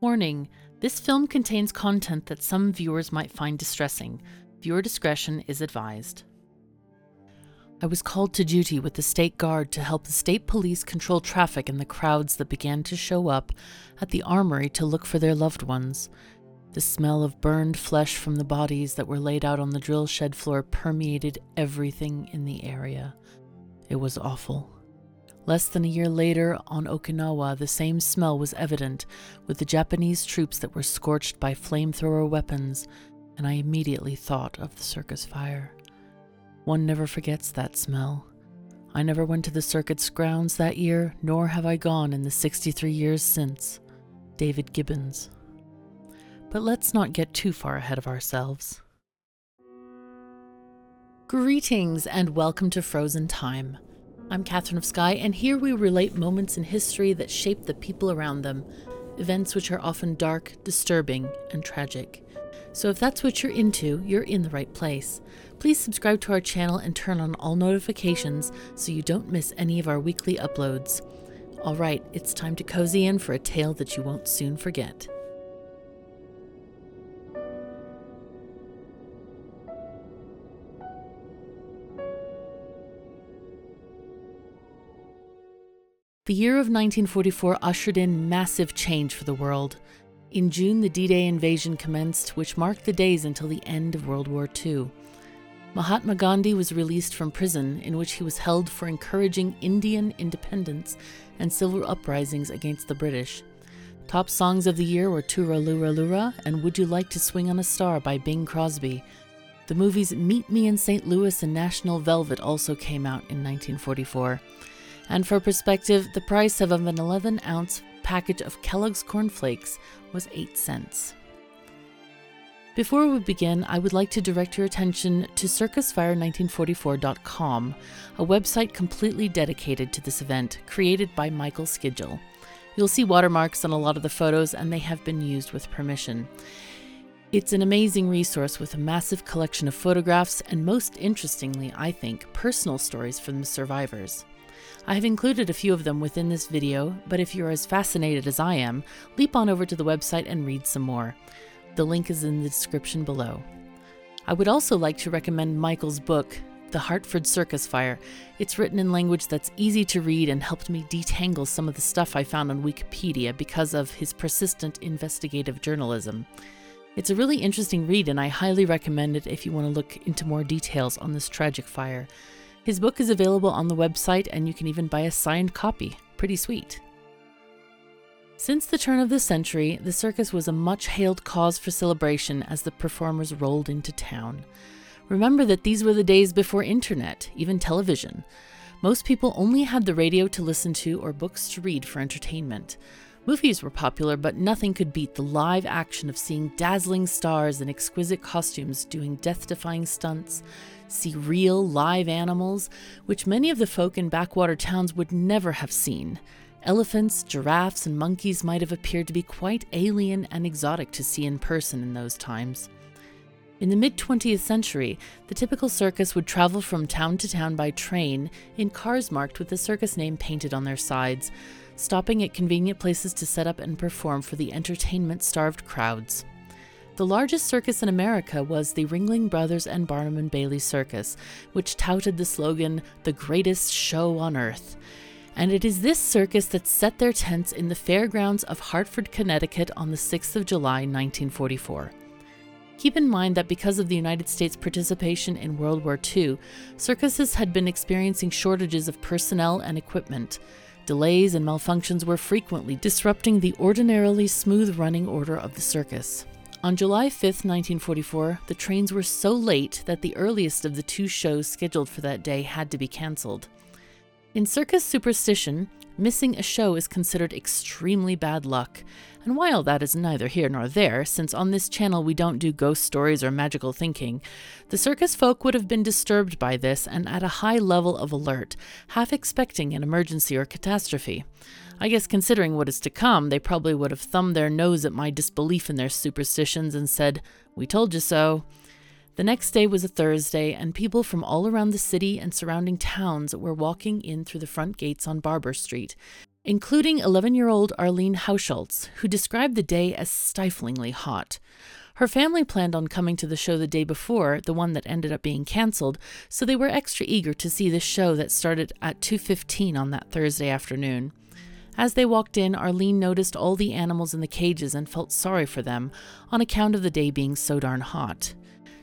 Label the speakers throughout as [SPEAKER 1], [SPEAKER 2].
[SPEAKER 1] Warning this film contains content that some viewers might find distressing. Viewer discretion is advised. I was called to duty with the state guard to help the state police control traffic and the crowds that began to show up at the armory to look for their loved ones. The smell of burned flesh from the bodies that were laid out on the drill shed floor permeated everything in the area. It was awful. Less than a year later, on Okinawa, the same smell was evident with the Japanese troops that were scorched by flamethrower weapons, and I immediately thought of the circus fire. One never forgets that smell. I never went to the circuit's grounds that year, nor have I gone in the 63 years since. David Gibbons. But let's not get too far ahead of ourselves. Greetings and welcome to Frozen Time. I'm Catherine of Sky, and here we relate moments in history that shaped the people around them, events which are often dark, disturbing, and tragic. So if that's what you're into, you're in the right place. Please subscribe to our channel and turn on all notifications so you don't miss any of our weekly uploads. All right, it's time to cozy in for a tale that you won't soon forget. The year of 1944 ushered in massive change for the world. In June, the D Day invasion commenced, which marked the days until the end of World War II. Mahatma Gandhi was released from prison, in which he was held for encouraging Indian independence and civil uprisings against the British. Top songs of the year were Tura Lura Lura and Would You Like to Swing on a Star by Bing Crosby. The movies Meet Me in St. Louis and National Velvet also came out in 1944. And for perspective, the price of an 11 ounce package of Kellogg's Corn Flakes was 8 cents. Before we begin, I would like to direct your attention to circusfire1944.com, a website completely dedicated to this event, created by Michael Skidgel. You'll see watermarks on a lot of the photos, and they have been used with permission. It's an amazing resource with a massive collection of photographs and, most interestingly, I think, personal stories from the survivors. I have included a few of them within this video, but if you're as fascinated as I am, leap on over to the website and read some more. The link is in the description below. I would also like to recommend Michael's book, The Hartford Circus Fire. It's written in language that's easy to read and helped me detangle some of the stuff I found on Wikipedia because of his persistent investigative journalism. It's a really interesting read, and I highly recommend it if you want to look into more details on this tragic fire. His book is available on the website, and you can even buy a signed copy. Pretty sweet. Since the turn of the century, the circus was a much hailed cause for celebration as the performers rolled into town. Remember that these were the days before internet, even television. Most people only had the radio to listen to or books to read for entertainment. Movies were popular, but nothing could beat the live action of seeing dazzling stars in exquisite costumes doing death defying stunts, see real live animals, which many of the folk in backwater towns would never have seen. Elephants, giraffes, and monkeys might have appeared to be quite alien and exotic to see in person in those times. In the mid 20th century, the typical circus would travel from town to town by train in cars marked with the circus name painted on their sides, stopping at convenient places to set up and perform for the entertainment starved crowds. The largest circus in America was the Ringling Brothers and Barnum and Bailey Circus, which touted the slogan, the greatest show on earth. And it is this circus that set their tents in the fairgrounds of Hartford, Connecticut on the 6th of July, 1944. Keep in mind that because of the United States' participation in World War II, circuses had been experiencing shortages of personnel and equipment. Delays and malfunctions were frequently disrupting the ordinarily smooth running order of the circus. On July 5, 1944, the trains were so late that the earliest of the two shows scheduled for that day had to be cancelled. In circus superstition, missing a show is considered extremely bad luck. And while that is neither here nor there, since on this channel we don't do ghost stories or magical thinking, the circus folk would have been disturbed by this and at a high level of alert, half expecting an emergency or catastrophe. I guess considering what is to come, they probably would have thumbed their nose at my disbelief in their superstitions and said, We told you so. The next day was a Thursday, and people from all around the city and surrounding towns were walking in through the front gates on Barbour Street. Including 11 year old Arlene Hausholtz, who described the day as stiflingly hot. Her family planned on coming to the show the day before, the one that ended up being canceled, so they were extra eager to see the show that started at 2:15 on that Thursday afternoon. As they walked in, Arlene noticed all the animals in the cages and felt sorry for them on account of the day being so darn hot.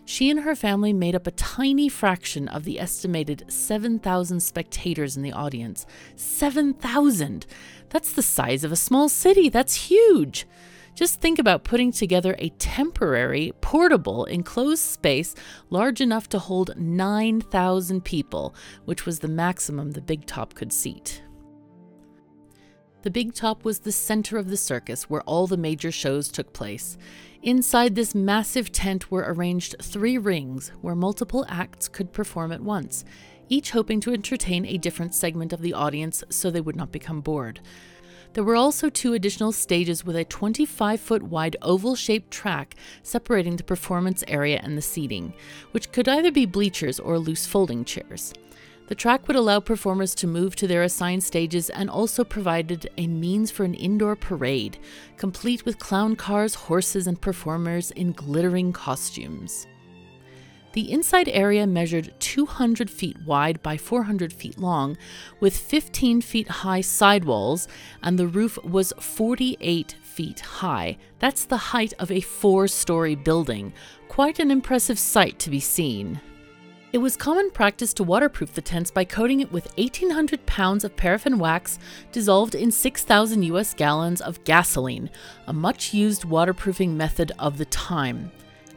[SPEAKER 1] She and her family made up a tiny fraction of the estimated 7,000 spectators in the audience. 7,000! That's the size of a small city. That's huge! Just think about putting together a temporary, portable, enclosed space large enough to hold 9,000 people, which was the maximum the Big Top could seat. The Big Top was the center of the circus where all the major shows took place. Inside this massive tent were arranged three rings where multiple acts could perform at once, each hoping to entertain a different segment of the audience so they would not become bored. There were also two additional stages with a 25 foot wide oval shaped track separating the performance area and the seating, which could either be bleachers or loose folding chairs. The track would allow performers to move to their assigned stages and also provided a means for an indoor parade, complete with clown cars, horses, and performers in glittering costumes. The inside area measured 200 feet wide by 400 feet long, with 15 feet high sidewalls, and the roof was 48 feet high. That's the height of a four story building. Quite an impressive sight to be seen. It was common practice to waterproof the tents by coating it with 1,800 pounds of paraffin wax dissolved in 6,000 US gallons of gasoline, a much used waterproofing method of the time.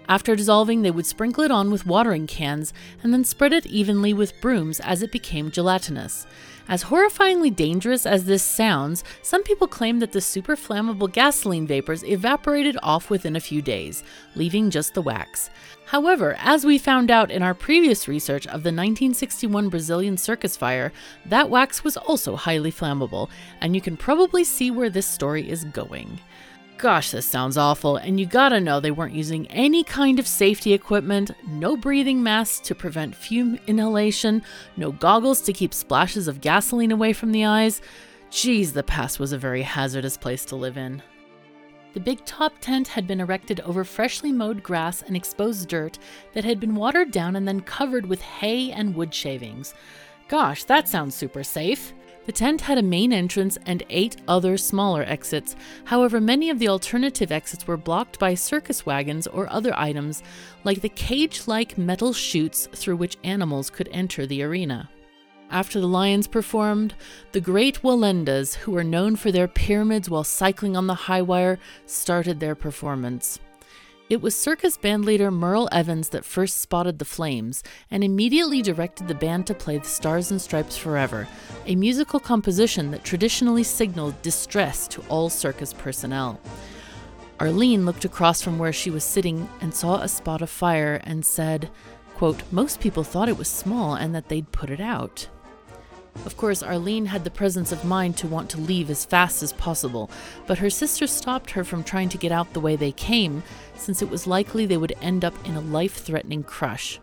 [SPEAKER 1] After dissolving, they would sprinkle it on with watering cans and then spread it evenly with brooms as it became gelatinous. As horrifyingly dangerous as this sounds, some people claim that the super flammable gasoline vapors evaporated off within a few days, leaving just the wax. However, as we found out in our previous research of the 1961 Brazilian circus fire, that wax was also highly flammable, and you can probably see where this story is going. Gosh, this sounds awful, and you gotta know they weren't using any kind of safety equipment, no breathing masks to prevent fume inhalation, no goggles to keep splashes of gasoline away from the eyes. Geez, the past was a very hazardous place to live in. The big top tent had been erected over freshly mowed grass and exposed dirt that had been watered down and then covered with hay and wood shavings. Gosh, that sounds super safe. The tent had a main entrance and eight other smaller exits. However, many of the alternative exits were blocked by circus wagons or other items, like the cage like metal chutes through which animals could enter the arena. After the lions performed, the great Wallendas, who were known for their pyramids while cycling on the high wire, started their performance. It was circus bandleader Merle Evans that first spotted the flames and immediately directed the band to play The Stars and Stripes Forever, a musical composition that traditionally signaled distress to all circus personnel. Arlene looked across from where she was sitting and saw a spot of fire and said, quote, Most people thought it was small and that they'd put it out. Of course, Arlene had the presence of mind to want to leave as fast as possible, but her sister stopped her from trying to get out the way they came, since it was likely they would end up in a life threatening crush.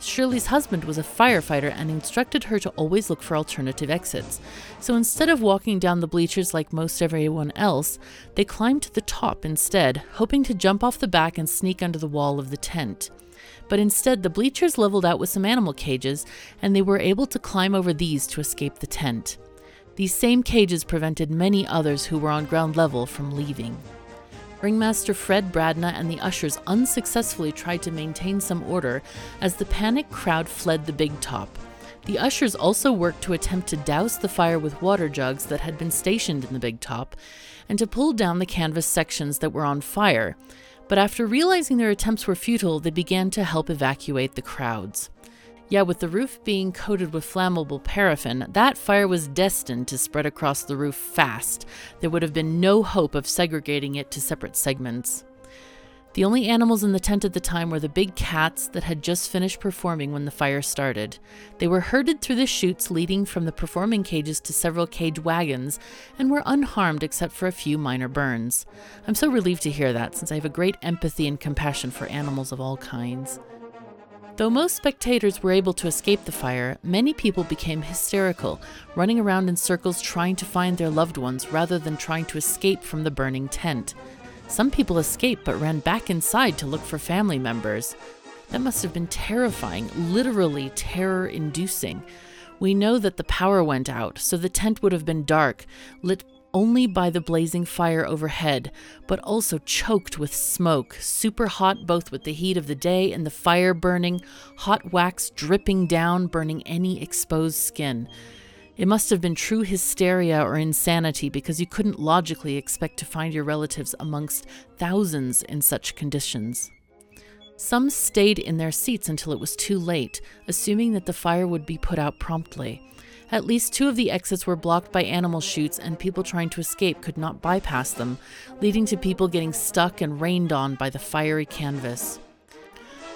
[SPEAKER 1] Shirley's husband was a firefighter and instructed her to always look for alternative exits. So instead of walking down the bleachers like most everyone else, they climbed to the top instead, hoping to jump off the back and sneak under the wall of the tent but instead the bleachers leveled out with some animal cages, and they were able to climb over these to escape the tent. These same cages prevented many others who were on ground level from leaving. Ringmaster Fred Bradna and the ushers unsuccessfully tried to maintain some order as the panicked crowd fled the big top. The ushers also worked to attempt to douse the fire with water jugs that had been stationed in the big top and to pull down the canvas sections that were on fire, but after realizing their attempts were futile, they began to help evacuate the crowds. Yeah, with the roof being coated with flammable paraffin, that fire was destined to spread across the roof fast. There would have been no hope of segregating it to separate segments. The only animals in the tent at the time were the big cats that had just finished performing when the fire started. They were herded through the chutes leading from the performing cages to several cage wagons and were unharmed except for a few minor burns. I'm so relieved to hear that since I have a great empathy and compassion for animals of all kinds. Though most spectators were able to escape the fire, many people became hysterical, running around in circles trying to find their loved ones rather than trying to escape from the burning tent. Some people escaped but ran back inside to look for family members. That must have been terrifying, literally terror inducing. We know that the power went out, so the tent would have been dark, lit only by the blazing fire overhead, but also choked with smoke, super hot both with the heat of the day and the fire burning, hot wax dripping down, burning any exposed skin. It must have been true hysteria or insanity because you couldn't logically expect to find your relatives amongst thousands in such conditions. Some stayed in their seats until it was too late, assuming that the fire would be put out promptly. At least two of the exits were blocked by animal chutes, and people trying to escape could not bypass them, leading to people getting stuck and rained on by the fiery canvas.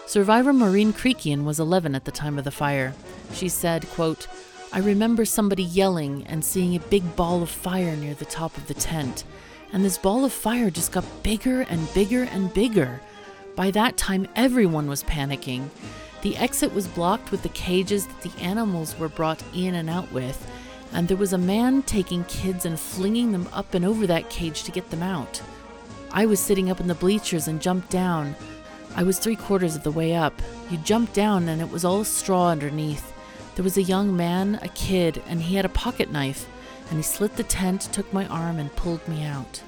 [SPEAKER 1] Survivor Maureen Krekian was 11 at the time of the fire. She said, quote, I remember somebody yelling and seeing a big ball of fire near the top of the tent. And this ball of fire just got bigger and bigger and bigger. By that time, everyone was panicking. The exit was blocked with the cages that the animals were brought in and out with, and there was a man taking kids and flinging them up and over that cage to get them out. I was sitting up in the bleachers and jumped down. I was three quarters of the way up. You jumped down and it was all straw underneath. There was a young man, a kid, and he had a pocket knife, and he slit the tent, took my arm, and pulled me out.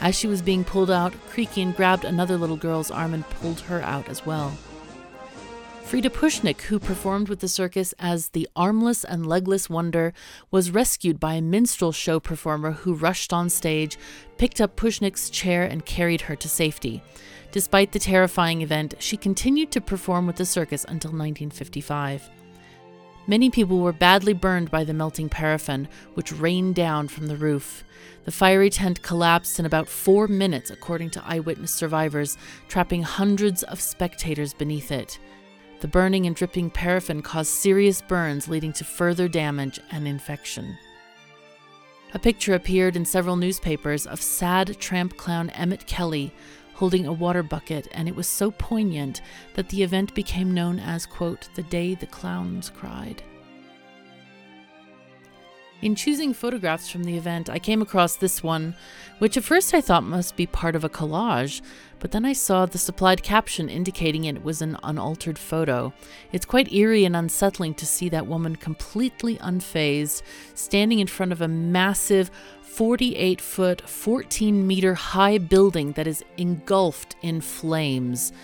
[SPEAKER 1] As she was being pulled out, Krekian grabbed another little girl's arm and pulled her out as well. Frida Pushnik, who performed with the circus as the armless and legless wonder, was rescued by a minstrel show performer who rushed on stage, picked up Pushnik's chair, and carried her to safety. Despite the terrifying event, she continued to perform with the circus until 1955. Many people were badly burned by the melting paraffin, which rained down from the roof. The fiery tent collapsed in about four minutes, according to eyewitness survivors, trapping hundreds of spectators beneath it. The burning and dripping paraffin caused serious burns, leading to further damage and infection. A picture appeared in several newspapers of sad tramp clown Emmett Kelly holding a water bucket, and it was so poignant that the event became known as, quote, the day the clowns cried. In choosing photographs from the event, I came across this one, which at first I thought must be part of a collage, but then I saw the supplied caption indicating it was an unaltered photo. It's quite eerie and unsettling to see that woman completely unfazed, standing in front of a massive 48 foot, 14 meter high building that is engulfed in flames.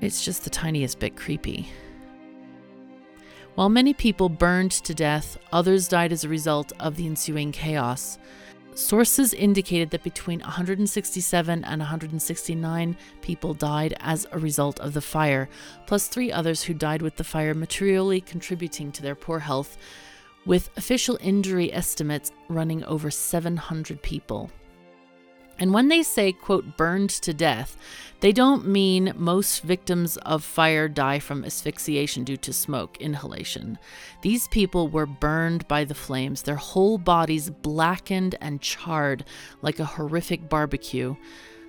[SPEAKER 1] It's just the tiniest bit creepy. While many people burned to death, others died as a result of the ensuing chaos. Sources indicated that between 167 and 169 people died as a result of the fire, plus three others who died with the fire materially contributing to their poor health, with official injury estimates running over 700 people. And when they say, quote, burned to death, they don't mean most victims of fire die from asphyxiation due to smoke inhalation. These people were burned by the flames, their whole bodies blackened and charred like a horrific barbecue.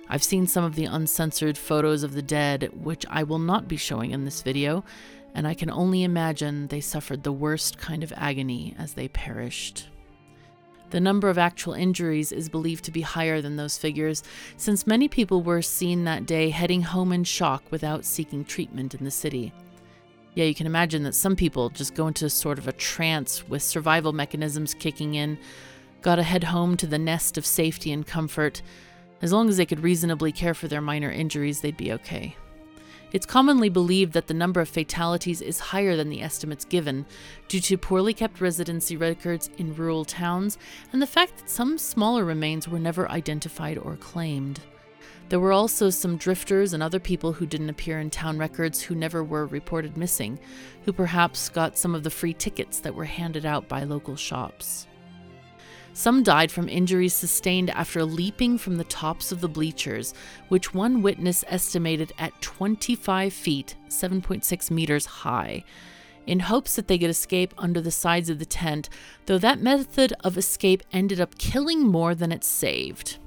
[SPEAKER 1] I've seen some of the uncensored photos of the dead, which I will not be showing in this video, and I can only imagine they suffered the worst kind of agony as they perished. The number of actual injuries is believed to be higher than those figures, since many people were seen that day heading home in shock without seeking treatment in the city. Yeah, you can imagine that some people just go into sort of a trance with survival mechanisms kicking in, gotta head home to the nest of safety and comfort. As long as they could reasonably care for their minor injuries, they'd be okay. It's commonly believed that the number of fatalities is higher than the estimates given due to poorly kept residency records in rural towns and the fact that some smaller remains were never identified or claimed. There were also some drifters and other people who didn't appear in town records who never were reported missing, who perhaps got some of the free tickets that were handed out by local shops. Some died from injuries sustained after leaping from the tops of the bleachers, which one witness estimated at 25 feet, 7.6 meters high, in hopes that they could escape under the sides of the tent, though that method of escape ended up killing more than it saved.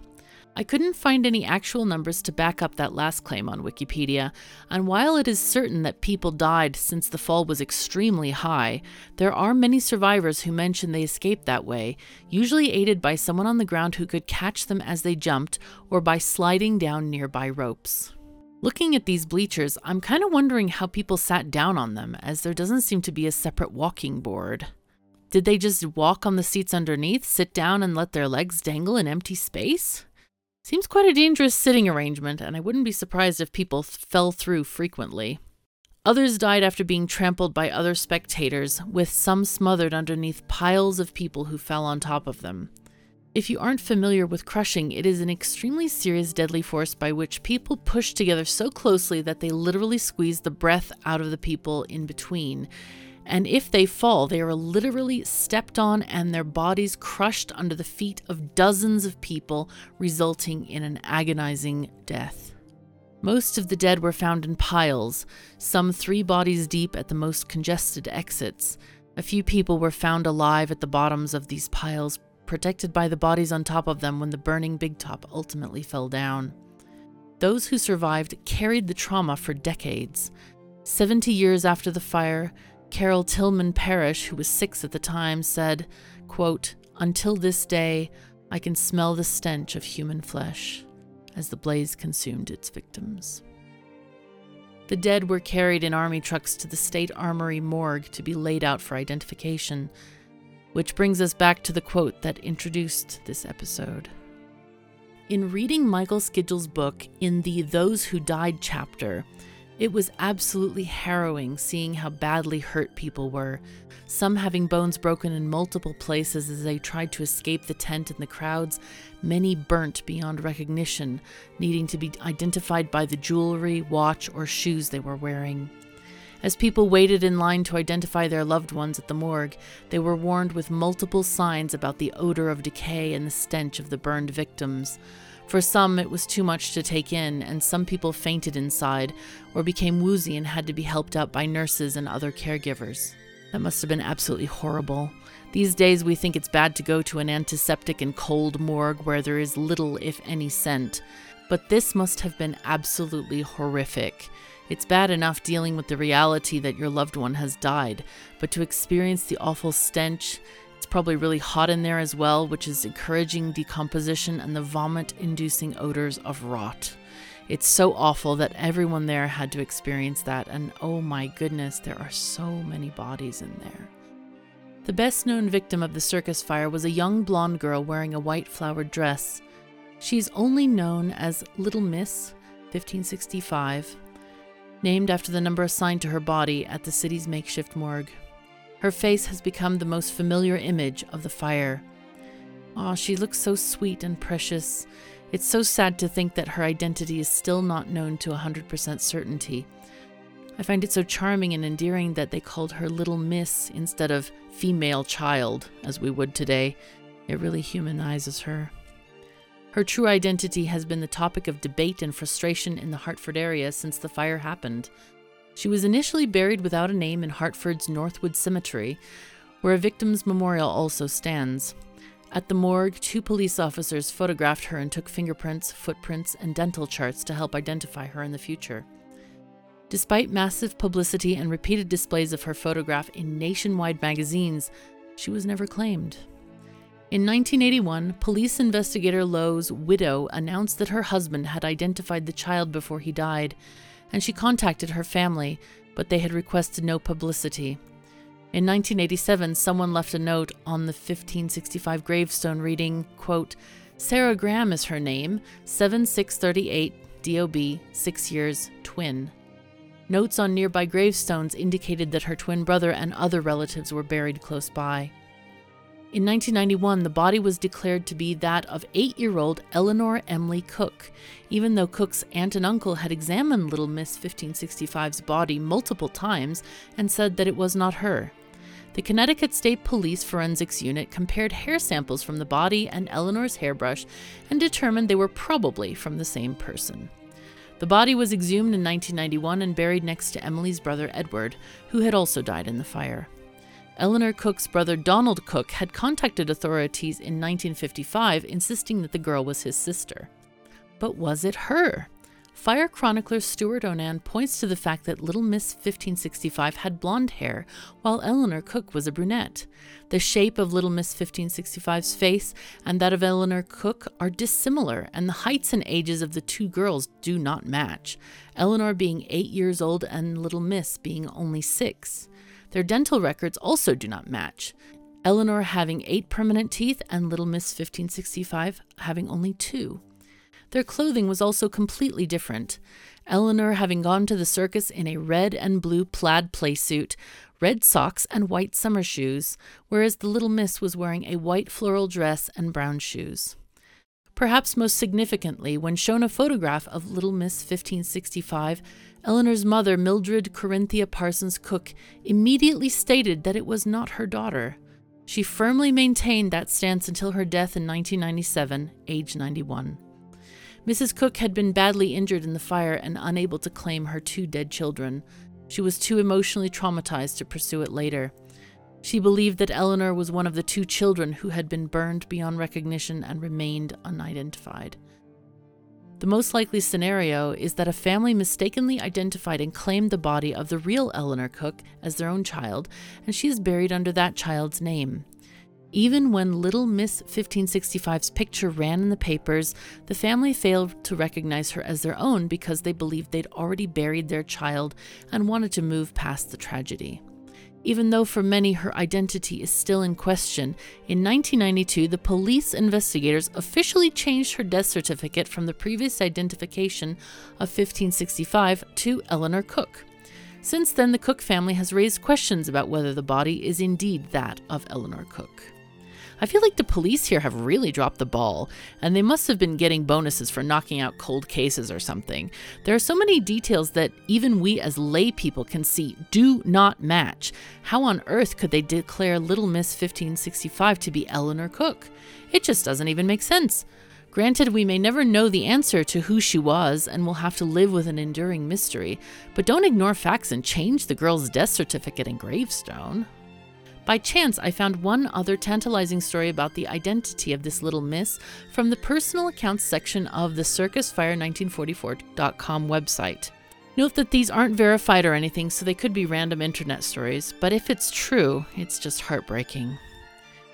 [SPEAKER 1] I couldn't find any actual numbers to back up that last claim on Wikipedia, and while it is certain that people died since the fall was extremely high, there are many survivors who mention they escaped that way, usually aided by someone on the ground who could catch them as they jumped or by sliding down nearby ropes. Looking at these bleachers, I'm kind of wondering how people sat down on them, as there doesn't seem to be a separate walking board. Did they just walk on the seats underneath, sit down, and let their legs dangle in empty space? Seems quite a dangerous sitting arrangement, and I wouldn't be surprised if people th- fell through frequently. Others died after being trampled by other spectators, with some smothered underneath piles of people who fell on top of them. If you aren't familiar with crushing, it is an extremely serious deadly force by which people push together so closely that they literally squeeze the breath out of the people in between, and if they fall, they are literally stepped on and their bodies crushed under the feet of dozens of people, resulting in an agonizing death. Most of the dead were found in piles, some three bodies deep at the most congested exits. A few people were found alive at the bottoms of these piles, protected by the bodies on top of them when the burning big top ultimately fell down. Those who survived carried the trauma for decades. 70 years after the fire, Carol Tillman Parrish, who was six at the time, said, quote, Until this day, I can smell the stench of human flesh as the blaze consumed its victims. The dead were carried in army trucks to the State Armory morgue to be laid out for identification, which brings us back to the quote that introduced this episode. In reading Michael Skidgel's book in the Those Who Died chapter, it was absolutely harrowing seeing how badly hurt people were, some having bones broken in multiple places as they tried to escape the tent and the crowds, many burnt beyond recognition, needing to be identified by the jewelry, watch, or shoes they were wearing. As people waited in line to identify their loved ones at the morgue, they were warned with multiple signs about the odor of decay and the stench of the burned victims. For some, it was too much to take in, and some people fainted inside or became woozy and had to be helped up by nurses and other caregivers. That must have been absolutely horrible. These days, we think it's bad to go to an antiseptic and cold morgue where there is little, if any, scent. But this must have been absolutely horrific. It's bad enough dealing with the reality that your loved one has died, but to experience the awful stench, probably really hot in there as well, which is encouraging decomposition and the vomit inducing odors of rot. It's so awful that everyone there had to experience that, and oh my goodness, there are so many bodies in there. The best known victim of the circus fire was a young blonde girl wearing a white flowered dress. She's only known as Little Miss 1565, named after the number assigned to her body at the city's makeshift morgue. Her face has become the most familiar image of the fire. Ah, she looks so sweet and precious. It's so sad to think that her identity is still not known to 100% certainty. I find it so charming and endearing that they called her Little Miss instead of female child, as we would today. It really humanizes her. Her true identity has been the topic of debate and frustration in the Hartford area since the fire happened. She was initially buried without a name in Hartford's Northwood Cemetery, where a victim's memorial also stands. At the morgue, two police officers photographed her and took fingerprints, footprints, and dental charts to help identify her in the future. Despite massive publicity and repeated displays of her photograph in nationwide magazines, she was never claimed. In 1981, police investigator Lowe's widow announced that her husband had identified the child before he died and she contacted her family, but they had requested no publicity. In 1987, someone left a note on the 1565 gravestone reading, quote, Sarah Graham is her name, 7638 DOB, 6 years, twin. Notes on nearby gravestones indicated that her twin brother and other relatives were buried close by. In 1991, the body was declared to be that of eight year old Eleanor Emily Cook, even though Cook's aunt and uncle had examined Little Miss 1565's body multiple times and said that it was not her. The Connecticut State Police Forensics Unit compared hair samples from the body and Eleanor's hairbrush and determined they were probably from the same person. The body was exhumed in 1991 and buried next to Emily's brother Edward, who had also died in the fire. Eleanor Cook's brother Donald Cook had contacted authorities in 1955 insisting that the girl was his sister. But was it her? Fire chronicler Stewart O'Nan points to the fact that Little Miss 1565 had blonde hair, while Eleanor Cook was a brunette. The shape of Little Miss 1565's face and that of Eleanor Cook are dissimilar, and the heights and ages of the two girls do not match, Eleanor being eight years old and Little Miss being only six. Their dental records also do not match. Eleanor having eight permanent teeth and Little Miss 1565 having only two. Their clothing was also completely different. Eleanor having gone to the circus in a red and blue plaid playsuit, red socks, and white summer shoes, whereas the little miss was wearing a white floral dress and brown shoes. Perhaps most significantly, when shown a photograph of Little Miss 1565, Eleanor's mother, Mildred Corinthia Parsons Cook, immediately stated that it was not her daughter. She firmly maintained that stance until her death in 1997, age 91. Mrs. Cook had been badly injured in the fire and unable to claim her two dead children. She was too emotionally traumatized to pursue it later. She believed that Eleanor was one of the two children who had been burned beyond recognition and remained unidentified. The most likely scenario is that a family mistakenly identified and claimed the body of the real Eleanor Cook as their own child, and she is buried under that child's name. Even when Little Miss 1565's picture ran in the papers, the family failed to recognize her as their own because they believed they'd already buried their child and wanted to move past the tragedy. Even though for many her identity is still in question, in 1992 the police investigators officially changed her death certificate from the previous identification of 1565 to Eleanor Cook. Since then, the Cook family has raised questions about whether the body is indeed that of Eleanor Cook. I feel like the police here have really dropped the ball, and they must have been getting bonuses for knocking out cold cases or something. There are so many details that even we as lay people can see do not match. How on earth could they declare Little Miss 1565 to be Eleanor Cook? It just doesn't even make sense. Granted, we may never know the answer to who she was and will have to live with an enduring mystery, but don't ignore facts and change the girl's death certificate and gravestone. By chance, I found one other tantalizing story about the identity of this little miss from the personal accounts section of the circusfire1944.com website. Note that these aren't verified or anything, so they could be random internet stories, but if it's true, it's just heartbreaking.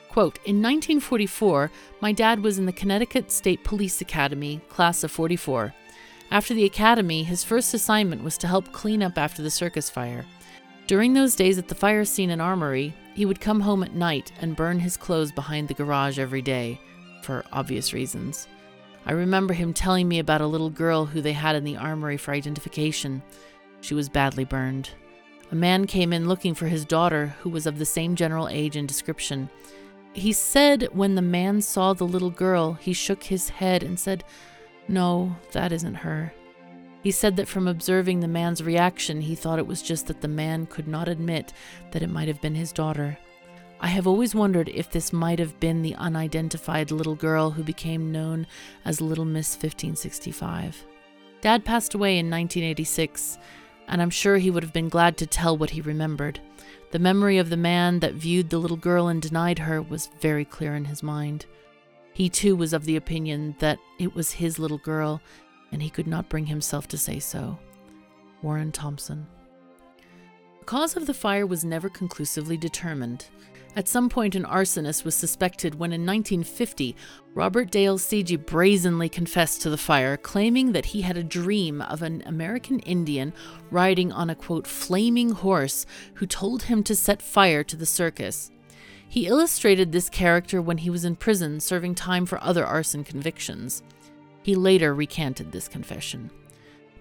[SPEAKER 1] Quote In 1944, my dad was in the Connecticut State Police Academy, class of 44. After the academy, his first assignment was to help clean up after the circus fire. During those days at the fire scene and armory, he would come home at night and burn his clothes behind the garage every day, for obvious reasons. I remember him telling me about a little girl who they had in the armory for identification. She was badly burned. A man came in looking for his daughter, who was of the same general age and description. He said when the man saw the little girl, he shook his head and said, No, that isn't her. He said that from observing the man's reaction, he thought it was just that the man could not admit that it might have been his daughter. I have always wondered if this might have been the unidentified little girl who became known as Little Miss 1565. Dad passed away in 1986, and I'm sure he would have been glad to tell what he remembered. The memory of the man that viewed the little girl and denied her was very clear in his mind. He too was of the opinion that it was his little girl and he could not bring himself to say so. Warren Thompson. The cause of the fire was never conclusively determined. At some point, an arsonist was suspected when in 1950, Robert Dale Segee brazenly confessed to the fire, claiming that he had a dream of an American Indian riding on a quote, flaming horse who told him to set fire to the circus. He illustrated this character when he was in prison serving time for other arson convictions. He later recanted this confession.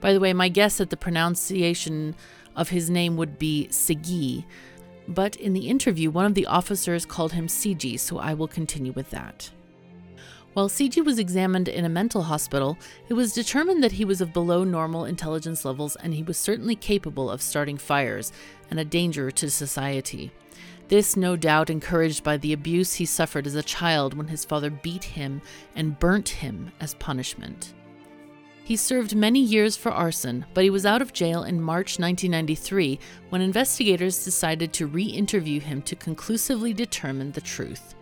[SPEAKER 1] By the way, my guess at the pronunciation of his name would be Segee, but in the interview, one of the officers called him Segee, so I will continue with that. While Segee was examined in a mental hospital, it was determined that he was of below normal intelligence levels and he was certainly capable of starting fires and a danger to society. This, no doubt, encouraged by the abuse he suffered as a child when his father beat him and burnt him as punishment. He served many years for arson, but he was out of jail in March 1993 when investigators decided to re interview him to conclusively determine the truth.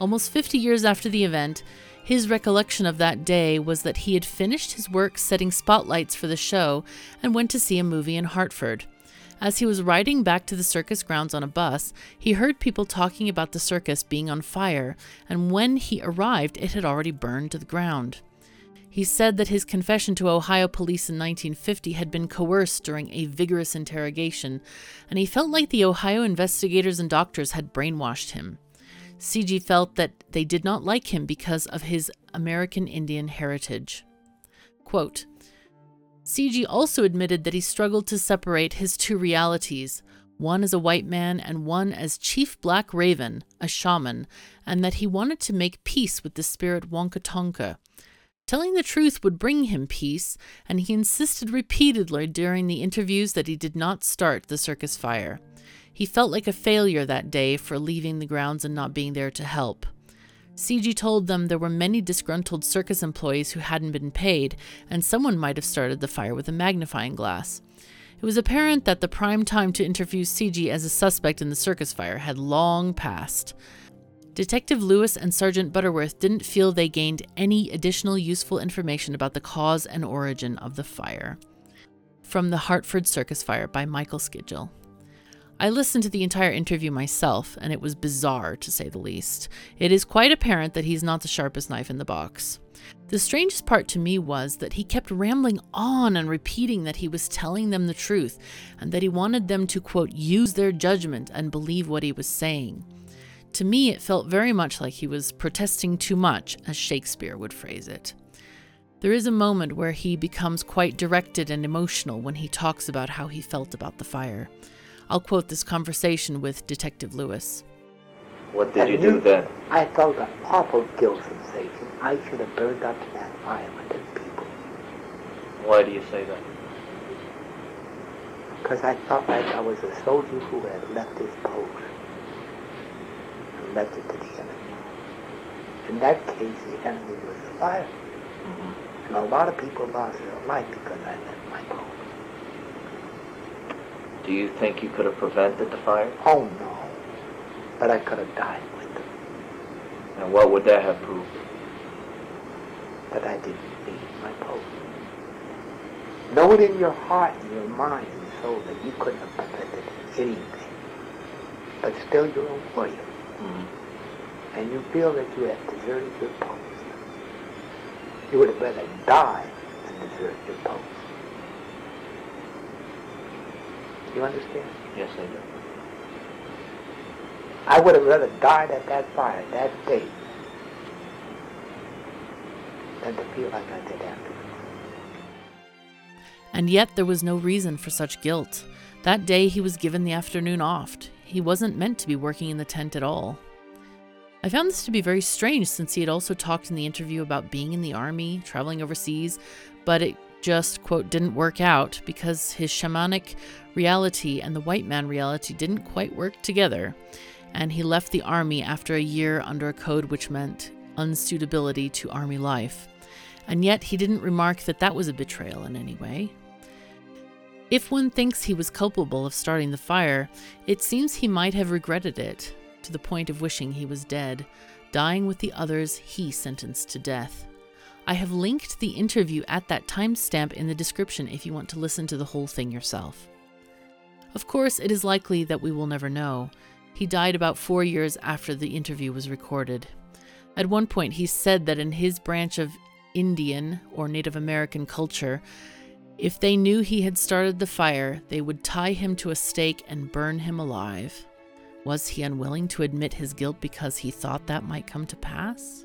[SPEAKER 1] Almost 50 years after the event, His recollection of that day was that he had finished his work setting spotlights for the show and went to see a movie in Hartford. As he was riding back to the circus grounds on a bus, he heard people talking about the circus being on fire, and when he arrived, it had already burned to the ground. He said that his confession to Ohio police in 1950 had been coerced during a vigorous interrogation, and he felt like the Ohio investigators and doctors had brainwashed him. Segee felt that they did not like him because of his American Indian heritage. Quote, Segee also admitted that he struggled to separate his two realities, one as a white man and one as Chief Black Raven, a shaman, and that he wanted to make peace with the spirit Wakan Tanka. Telling the truth would bring him peace, and he insisted repeatedly during the interviews that he did not start the circus fire. He felt like a failure that day for leaving the grounds and not being there to help. Segee told them there were many disgruntled circus employees who hadn't been paid, and someone might have started the fire with a magnifying glass. It was apparent that the prime time to interview Segee as a suspect in the circus fire had long passed. Detective Lewis and Sergeant Butterworth didn't feel they gained any additional useful information about the cause and origin of the fire. From the Hartford Circus Fire by Michael Skidgel. I listened to the entire interview myself, and it was bizarre, to say the least. It is quite apparent that he's not the sharpest knife in the box. The strangest part to me was that he kept rambling on and repeating that he was telling them the truth, and that he wanted them to, quote, use their judgment and believe what he was saying. To me, it felt very much like he was protesting too much, as Shakespeare would phrase it. There is a moment where he becomes quite directed and emotional when he talks about how he felt about the fire. I'll quote this conversation with Detective Lewis.
[SPEAKER 2] What did you do then?
[SPEAKER 3] I felt an awful guilt sensation. I should have burned up in that fire with the people.
[SPEAKER 2] Why do you say that?
[SPEAKER 3] Because I felt like I was a soldier who had left his post and left it to the enemy. In that case, the enemy was the fire. Mm-hmm. And a lot of people lost their life because I left my post.
[SPEAKER 2] Do you think you could have prevented the fire?
[SPEAKER 3] Oh, no. But I could have died with them.
[SPEAKER 2] And what would that have proved?
[SPEAKER 3] That I didn't leave my post. Know it in your heart and your mind and soul that you couldn't have prevented anything. But still you're a warrior. Mm-hmm. And you feel that you have deserted your post. You would have rather die than desert your post. You understand?
[SPEAKER 2] Yes, I do.
[SPEAKER 3] I would have rather died at that fire that day than to feel like I did afterwards.
[SPEAKER 1] And yet there was no reason for such guilt. That day he was given the afternoon off. He wasn't meant to be working in the tent at all. I found this to be very strange since he had also talked in the interview about being in the army, traveling overseas, but it just, quote, didn't work out because his shamanic reality and the white man reality didn't quite work together, and he left the army after a year under a code which meant unsuitability to army life. And yet he didn't remark that that was a betrayal in any way. If one thinks he was culpable of starting the fire, it seems he might have regretted it, to the point of wishing he was dead, dying with the others he sentenced to death. I have linked the interview at that timestamp in the description if you want to listen to the whole thing yourself. Of course, it is likely that we will never know. He died about four years after the interview was recorded. At one point, he said that in his branch of Indian or Native American culture, if they knew he had started the fire, they would tie him to a stake and burn him alive. Was he unwilling to admit his guilt because he thought that might come to pass?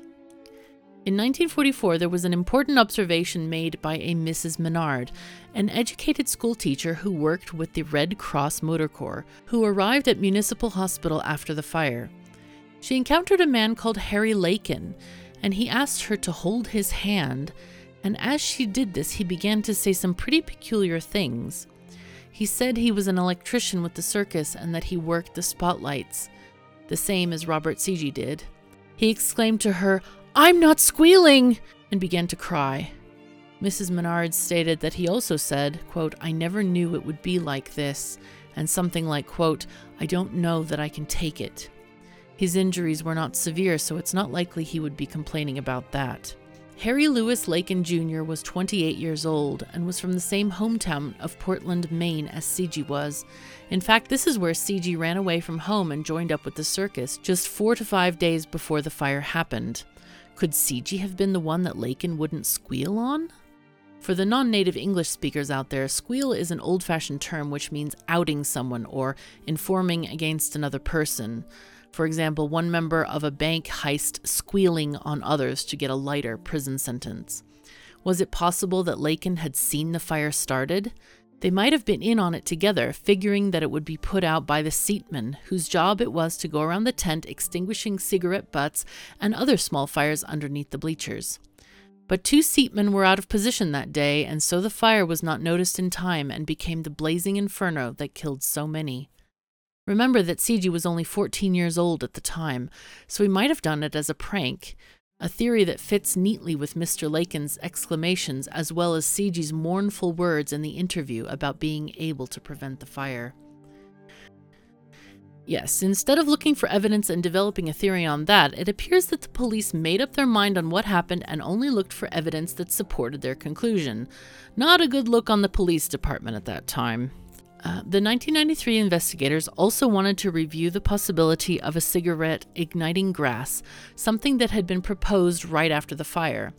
[SPEAKER 1] In 1944, there was an important observation made by a Mrs. Menard, an educated schoolteacher who worked with the Red Cross Motor Corps, who arrived at Municipal Hospital after the fire. She encountered a man called Harry Lakin, and he asked her to hold his hand, and as she did this, he began to say some pretty peculiar things. He said he was an electrician with the circus and that he worked the spotlights, the same as Robert Segee did. He exclaimed to her, I'm not squealing! and began to cry. Mrs. Menard stated that he also said, quote, I never knew it would be like this, and something like, quote, I don't know that I can take it. His injuries were not severe, so it's not likely he would be complaining about that. Harry Lewis Lakin Jr. was 28 years old and was from the same hometown of Portland, Maine as Segee was. In fact, this is where Segee ran away from home and joined up with the circus just four to five days before the fire happened. Could Segee have been the one that Lakin wouldn't squeal on? For the non native English speakers out there, squeal is an old fashioned term which means outing someone or informing against another person. For example, one member of a bank heist squealing on others to get a lighter prison sentence. Was it possible that Lakin had seen the fire started? They might have been in on it together, figuring that it would be put out by the seatman, whose job it was to go around the tent extinguishing cigarette butts and other small fires underneath the bleachers. But two seatmen were out of position that day, and so the fire was not noticed in time and became the blazing inferno that killed so many. Remember that Segee was only 14 years old at the time, so he might have done it as a prank, a theory that fits neatly with Mr. Lakin's exclamations as well as Segee's mournful words in the interview about being able to prevent the fire. Yes, instead of looking for evidence and developing a theory on that, it appears that the police made up their mind on what happened and only looked for evidence that supported their conclusion. Not a good look on the police department at that time. The 1993 investigators also wanted to review the possibility of a cigarette igniting grass, something that had been proposed right after the fire.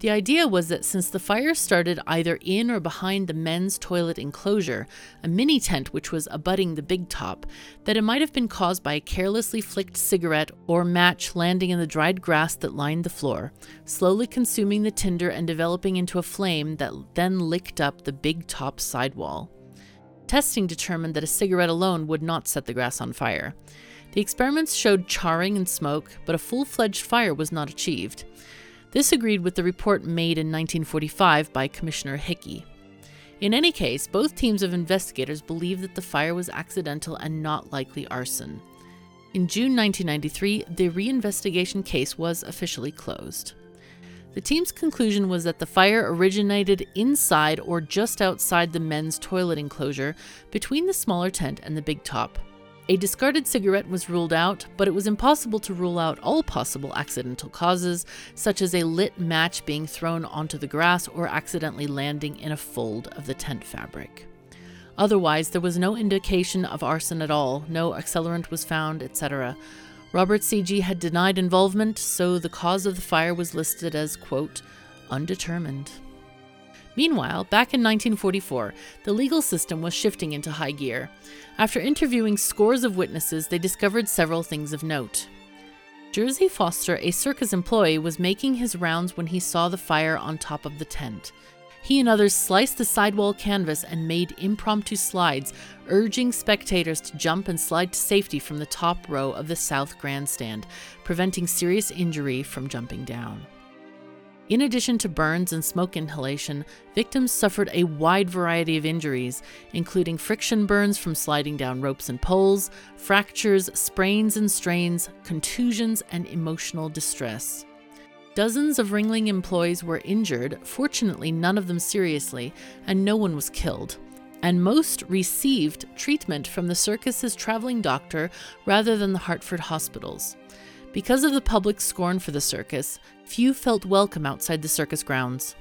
[SPEAKER 1] The idea was that since the fire started either in or behind the men's toilet enclosure, a mini tent which was abutting the big top, that it might have been caused by a carelessly flicked cigarette or match landing in the dried grass that lined the floor, slowly consuming the tinder and developing into a flame that then licked up the big top sidewall. Testing determined that a cigarette alone would not set the grass on fire. The experiments showed charring and smoke, but a full fledged fire was not achieved. This agreed with the report made in 1945 by Commissioner Hickey. In any case, both teams of investigators believed that the fire was accidental and not likely arson. In June 1993, the reinvestigation case was officially closed. The team's conclusion was that the fire originated inside or just outside the men's toilet enclosure between the smaller tent and the big top. A discarded cigarette was ruled out, but it was impossible to rule out all possible accidental causes, such as a lit match being thrown onto the grass or accidentally landing in a fold of the tent fabric. Otherwise, there was no indication of arson at all, no accelerant was found, etc. Robert Segee had denied involvement, so the cause of the fire was listed as, quote, undetermined. Meanwhile, back in 1944, the legal system was shifting into high gear. After interviewing scores of witnesses, they discovered several things of note. Jersey Foster, a circus employee, was making his rounds when he saw the fire on top of the tent. He and others sliced the sidewall canvas and made impromptu slides, urging spectators to jump and slide to safety from the top row of the South Grandstand, preventing serious injury from jumping down. In addition to burns and smoke inhalation, victims suffered a wide variety of injuries, including friction burns from sliding down ropes and poles, fractures, sprains and strains, contusions, and emotional distress. Dozens of Ringling employees were injured, fortunately, none of them seriously, and no one was killed. And most received treatment from the circus's traveling doctor rather than the Hartford hospitals. Because of the public scorn for the circus, few felt welcome outside the circus grounds.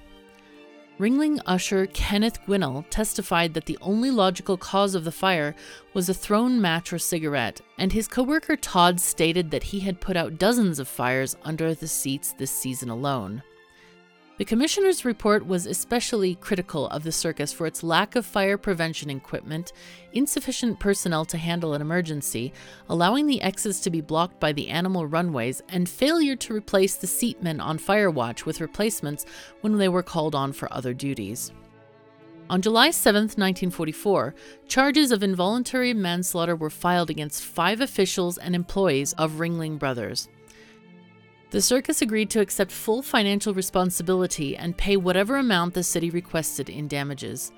[SPEAKER 1] Ringling usher Kenneth Gwinnell testified that the only logical cause of the fire was a thrown match or cigarette, and his coworker Todd stated that he had put out dozens of fires under the seats this season alone. The commissioner's report was especially critical of the circus for its lack of fire prevention equipment, insufficient personnel to handle an emergency, allowing the exits to be blocked by the animal runways, and failure to replace the seatmen on fire watch with replacements when they were called on for other duties. On July 7, 1944, charges of involuntary manslaughter were filed against five officials and employees of Ringling Brothers. The circus agreed to accept full financial responsibility and pay whatever amount the city requested in damages.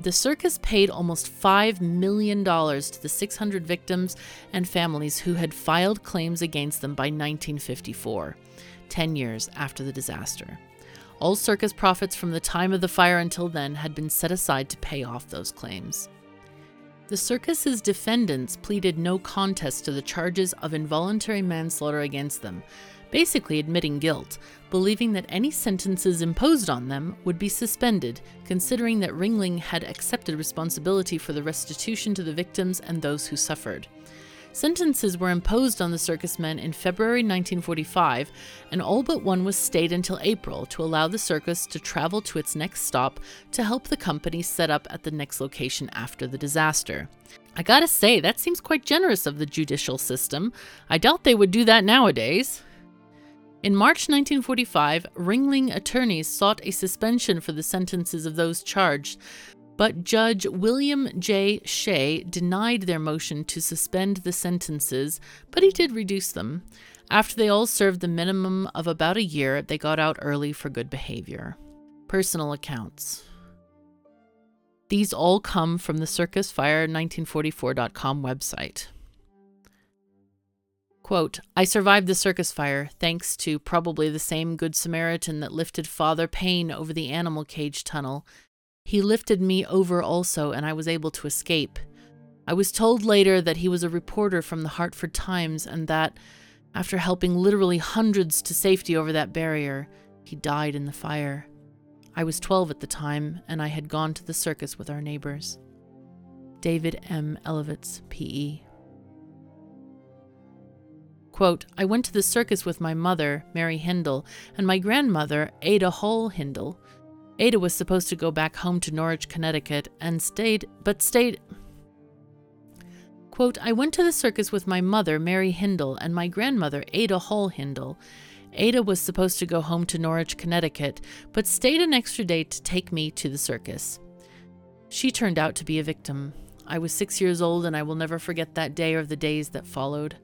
[SPEAKER 1] The circus paid almost $5 million to the 600 victims and families who had filed claims against them by 1954, 10 years after the disaster. All circus profits from the time of the fire until then had been set aside to pay off those claims. The circus's defendants pleaded no contest to the charges of involuntary manslaughter against them, basically admitting guilt, believing that any sentences imposed on them would be suspended, considering that Ringling had accepted responsibility for the restitution to the victims and those who suffered. Sentences were imposed on the circus men in February 1945, and all but one was stayed until April to allow the circus to travel to its next stop to help the company set up at the next location after the disaster. I gotta say, that seems quite generous of the judicial system. I doubt they would do that nowadays. In March 1945, Ringling attorneys sought a suspension for the sentences of those charged, but Judge William J. Shea denied their motion to suspend the sentences, but he did reduce them. After they all served the minimum of about a year, they got out early for good behavior. Personal accounts. These all come from the Circus CircusFire1944.com website. Quote, I survived the circus fire thanks to probably the same Good Samaritan that lifted Father Payne over the animal cage tunnel he lifted me over also, and I was able to escape. I was told later that he was a reporter from the Hartford Times and that, after helping literally hundreds to safety over that barrier, he died in the fire. I was 12 at the time, and I had gone to the circus with our neighbors. David M. Elevitz, P.E. Quote, I went to the circus with my mother, Mary Hindle, and my grandmother, Ada Hall Hindle. Ada was supposed to go back home to Norwich, Connecticut, and stayed, but stayed. Quote, I went to the circus with my mother, Mary Hindle, and my grandmother, Ada Hall Hindle. Ada was supposed to go home to Norwich, Connecticut, but stayed an extra day to take me to the circus. She turned out to be a victim. I was six years old, and I will never forget that day or the days that followed.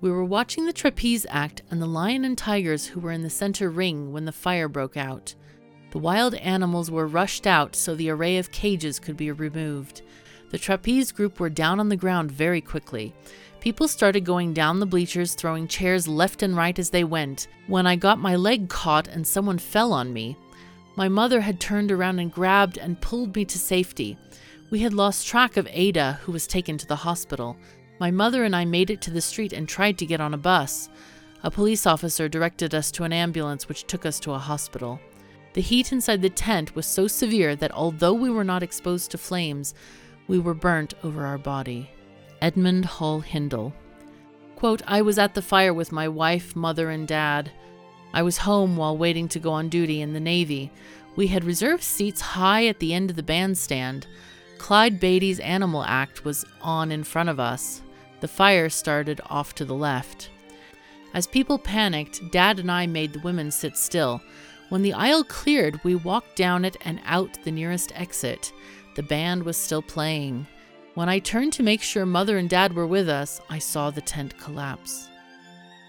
[SPEAKER 1] We were watching the trapeze act and the lion and tigers who were in the center ring when the fire broke out. The wild animals were rushed out so the array of cages could be removed. The trapeze group were down on the ground very quickly. People started going down the bleachers, throwing chairs left and right as they went. When I got my leg caught and someone fell on me, my mother had turned around and grabbed and pulled me to safety. We had lost track of Ada, who was taken to the hospital. My mother and I made it to the street and tried to get on a bus. A police officer directed us to an ambulance which took us to a hospital. The heat inside the tent was so severe that although we were not exposed to flames, we were burnt over our body. Edmund Hall Hindle. Quote, I was at the fire with my wife, mother, and dad. I was home while waiting to go on duty in the Navy. We had reserved seats high at the end of the bandstand. Clyde Beatty's Animal Act was on in front of us. The fire started off to the left. As people panicked, Dad and I made the women sit still. When the aisle cleared, we walked down it and out the nearest exit. The band was still playing. When I turned to make sure Mother and Dad were with us, I saw the tent collapse.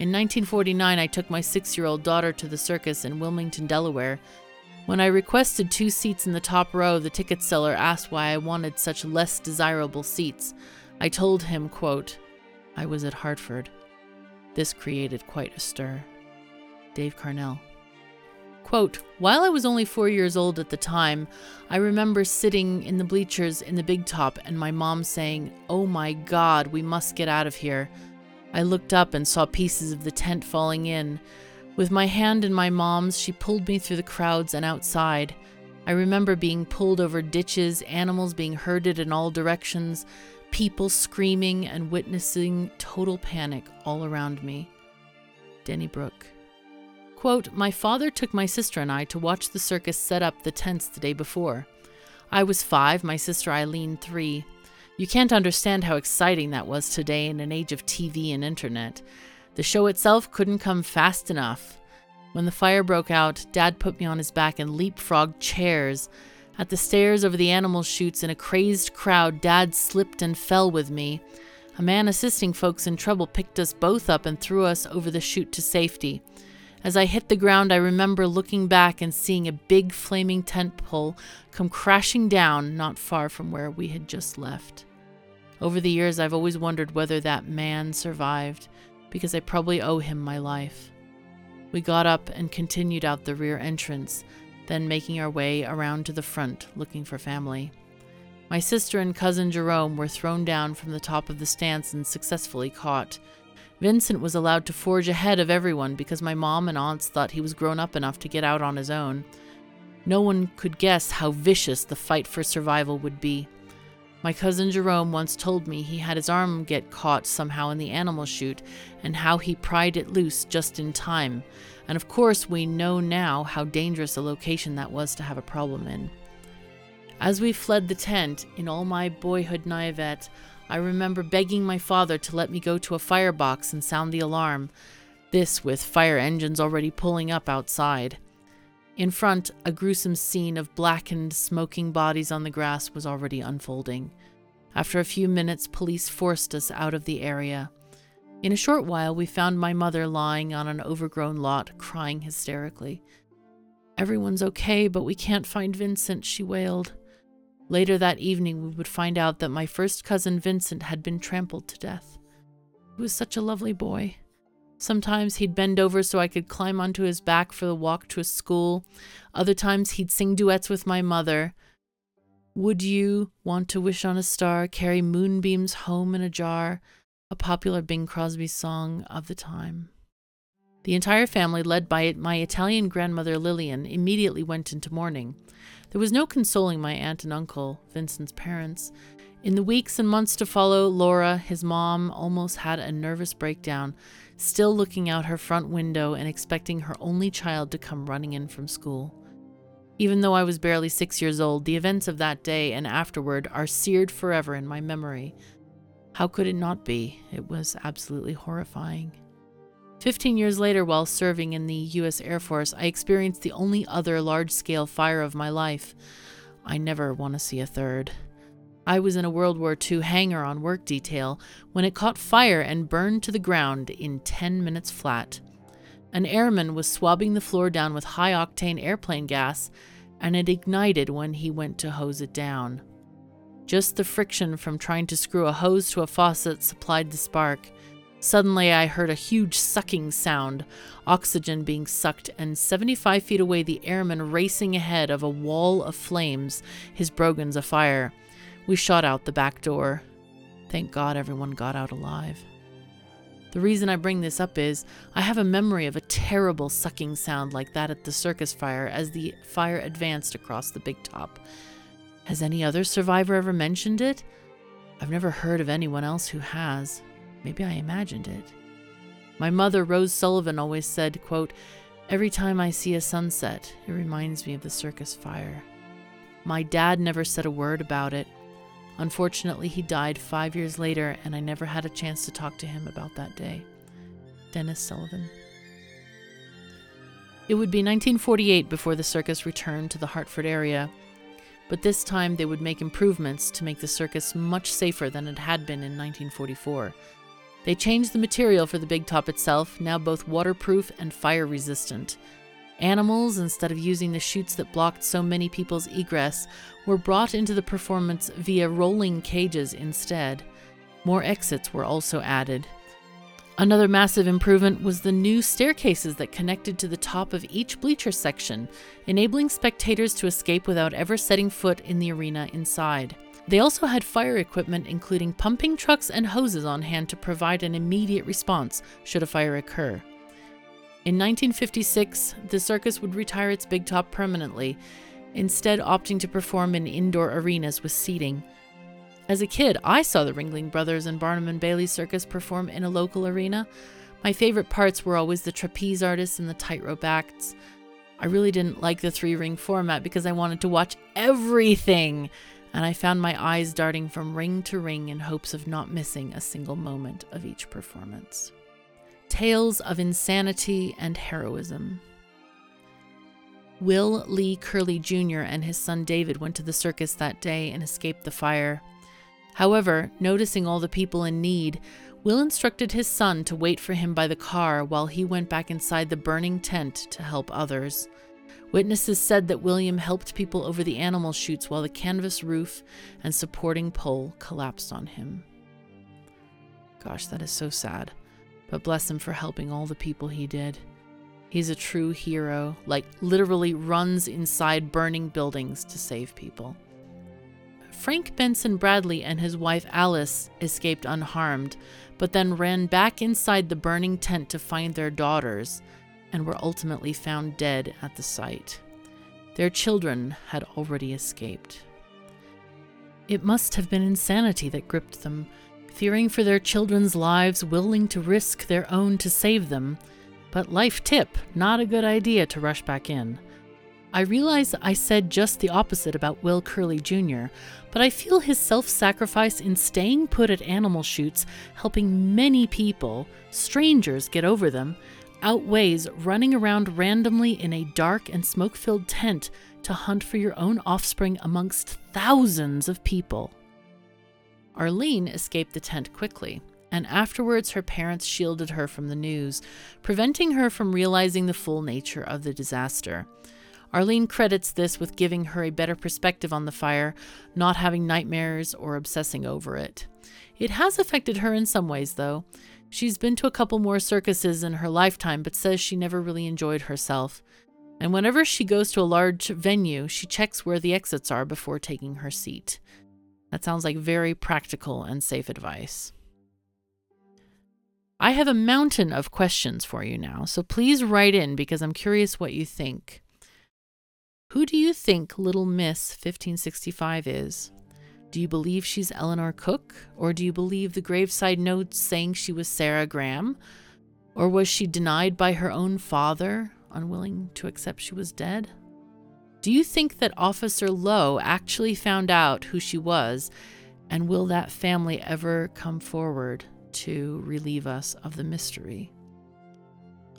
[SPEAKER 1] In 1949, I took my six year old daughter to the circus in Wilmington, Delaware. When I requested two seats in the top row, the ticket seller asked why I wanted such less desirable seats. I told him, quote, I was at Hartford. This created quite a stir. Dave Carnell. Quote, While I was only four years old at the time, I remember sitting in the bleachers in the big top and my mom saying, Oh my God, we must get out of here. I looked up and saw pieces of the tent falling in. With my hand in my mom's, she pulled me through the crowds and outside. I remember being pulled over ditches, animals being herded in all directions, people screaming, and witnessing total panic all around me. Denny Brook. Quote, My father took my sister and I to watch the circus set up the tents the day before. I was five, my sister Eileen three. You can't understand how exciting that was today in an age of TV and internet. The show itself couldn't come fast enough. When the fire broke out, Dad put me on his back and leapfrogged chairs. At the stairs over the animal chutes in a crazed crowd, Dad slipped and fell with me. A man assisting folks in trouble picked us both up and threw us over the chute to safety. As I hit the ground, I remember looking back and seeing a big flaming tent pole come crashing down not far from where we had just left. Over the years, I've always wondered whether that man survived, because I probably owe him my life. We got up and continued out the rear entrance, then making our way around to the front looking for family. My sister and cousin Jerome were thrown down from the top of the stance and successfully caught. Vincent was allowed to forge ahead of everyone because my mom and aunts thought he was grown up enough to get out on his own. No one could guess how vicious the fight for survival would be. My cousin Jerome once told me he had his arm get caught somehow in the animal chute and how he pried it loose just in time. And of course, we know now how dangerous a location that was to have a problem in. As we fled the tent, in all my boyhood naivete, I remember begging my father to let me go to a firebox and sound the alarm, this with fire engines already pulling up outside. In front, a gruesome scene of blackened, smoking bodies on the grass was already unfolding. After a few minutes, police forced us out of the area. In a short while, we found my mother lying on an overgrown lot, crying hysterically. Everyone's okay, but we can't find Vincent, she wailed. Later that evening, we would find out that my first cousin Vincent had been trampled to death. He was such a lovely boy. Sometimes he'd bend over so I could climb onto his back for the walk to his school. Other times he'd sing duets with my mother. Would you want to wish on a star, carry moonbeams home in a jar? A popular Bing Crosby song of the time. The entire family, led by my Italian grandmother Lillian, immediately went into mourning. There was no consoling my aunt and uncle, Vincent's parents. In the weeks and months to follow, Laura, his mom, almost had a nervous breakdown, still looking out her front window and expecting her only child to come running in from school. Even though I was barely six years old, the events of that day and afterward are seared forever in my memory. How could it not be? It was absolutely horrifying. Fifteen years later, while serving in the U.S. Air Force, I experienced the only other large scale fire of my life. I never want to see a third. I was in a World War II hangar on work detail when it caught fire and burned to the ground in 10 minutes flat. An airman was swabbing the floor down with high octane airplane gas, and it ignited when he went to hose it down. Just the friction from trying to screw a hose to a faucet supplied the spark. Suddenly, I heard a huge sucking sound, oxygen being sucked, and 75 feet away, the airman racing ahead of a wall of flames, his brogans afire. We shot out the back door. Thank God everyone got out alive. The reason I bring this up is I have a memory of a terrible sucking sound like that at the circus fire as the fire advanced across the big top. Has any other survivor ever mentioned it? I've never heard of anyone else who has. Maybe I imagined it. My mother, Rose Sullivan, always said, quote, Every time I see a sunset, it reminds me of the circus fire. My dad never said a word about it. Unfortunately, he died five years later, and I never had a chance to talk to him about that day. Dennis Sullivan. It would be 1948 before the circus returned to the Hartford area, but this time they would make improvements to make the circus much safer than it had been in 1944. They changed the material for the big top itself, now both waterproof and fire resistant. Animals, instead of using the chutes that blocked so many people's egress, were brought into the performance via rolling cages instead. More exits were also added. Another massive improvement was the new staircases that connected to the top of each bleacher section, enabling spectators to escape without ever setting foot in the arena inside. They also had fire equipment, including pumping trucks and hoses on hand to provide an immediate response should a fire occur. In 1956, the circus would retire its big top permanently, instead, opting to perform in indoor arenas with seating. As a kid, I saw the Ringling Brothers and Barnum and Bailey Circus perform in a local arena. My favorite parts were always the trapeze artists and the tightrope acts. I really didn't like the three ring format because I wanted to watch everything and I found my eyes darting from ring to ring in hopes of not missing a single moment of each performance. Tales of insanity and heroism. Will Lee Curley Jr. and his son David went to the circus that day and escaped the fire. However, noticing all the people in need, Will instructed his son to wait for him by the car while he went back inside the burning tent to help others. Witnesses said that William helped people over the animal chutes while the canvas roof and supporting pole collapsed on him. Gosh, that is so sad. But bless him for helping all the people he did. He's a true hero, like literally runs inside burning buildings to save people. Frank Benson Bradley and his wife Alice escaped unharmed, but then ran back inside the burning tent to find their daughters and were ultimately found dead at the site. Their children had already escaped. It must have been insanity that gripped them, fearing for their children's lives, willing to risk their own to save them. But life tip, not a good idea to rush back in. I realize I said just the opposite about Will Curley Jr., but I feel his self sacrifice in staying put at animal chutes, helping many people, strangers, get over them, outweighs running around randomly in a dark and smoke filled tent to hunt for your own offspring amongst thousands of people. Arlene escaped the tent quickly, and afterwards her parents shielded her from the news, preventing her from realizing the full nature of the disaster. Arlene credits this with giving her a better perspective on the fire, not having nightmares or obsessing over it. It has affected her in some ways, though. She's been to a couple more circuses in her lifetime, but says she never really enjoyed herself. And whenever she goes to a large venue, she checks where the exits are before taking her seat. That sounds like very practical and safe advice. I have a mountain of questions for you now, so please write in because I'm curious what you think. Who do you think Little Miss 1565 is? Do you believe she's Eleanor Cook? Or do you believe the graveside notes saying she was Sarah Graham? Or was she denied by her own father, unwilling to accept she was dead? Do you think that Officer Lowe actually found out who she was? And will that family ever come forward to relieve us of the mystery?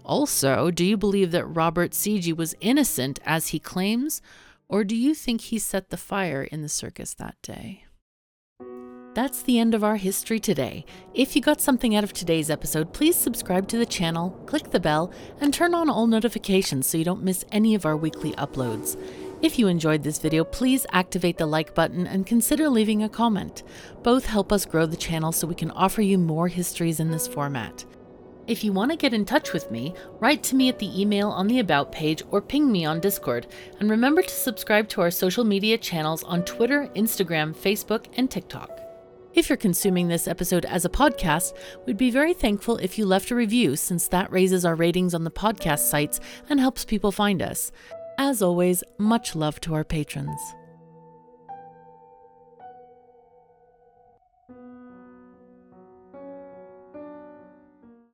[SPEAKER 1] Also, do you believe that Robert Segee was innocent as he claims? Or do you think he set the fire in the circus that day? That's the end of our history today. If you got something out of today's episode, please subscribe to the channel, click the bell, and turn on all notifications so you don't miss any of our weekly uploads. If you enjoyed this video, please activate the like button and consider leaving a comment. Both help us grow the channel so we can offer you more histories in this format. If you want to get in touch with me, write to me at the email on the About page or ping me on Discord. And remember to subscribe to our social media channels on Twitter, Instagram, Facebook, and TikTok. If you're consuming this episode as a podcast, we'd be very thankful if you left a review since that raises our ratings on the podcast sites and helps people find us. As always, much love to our patrons.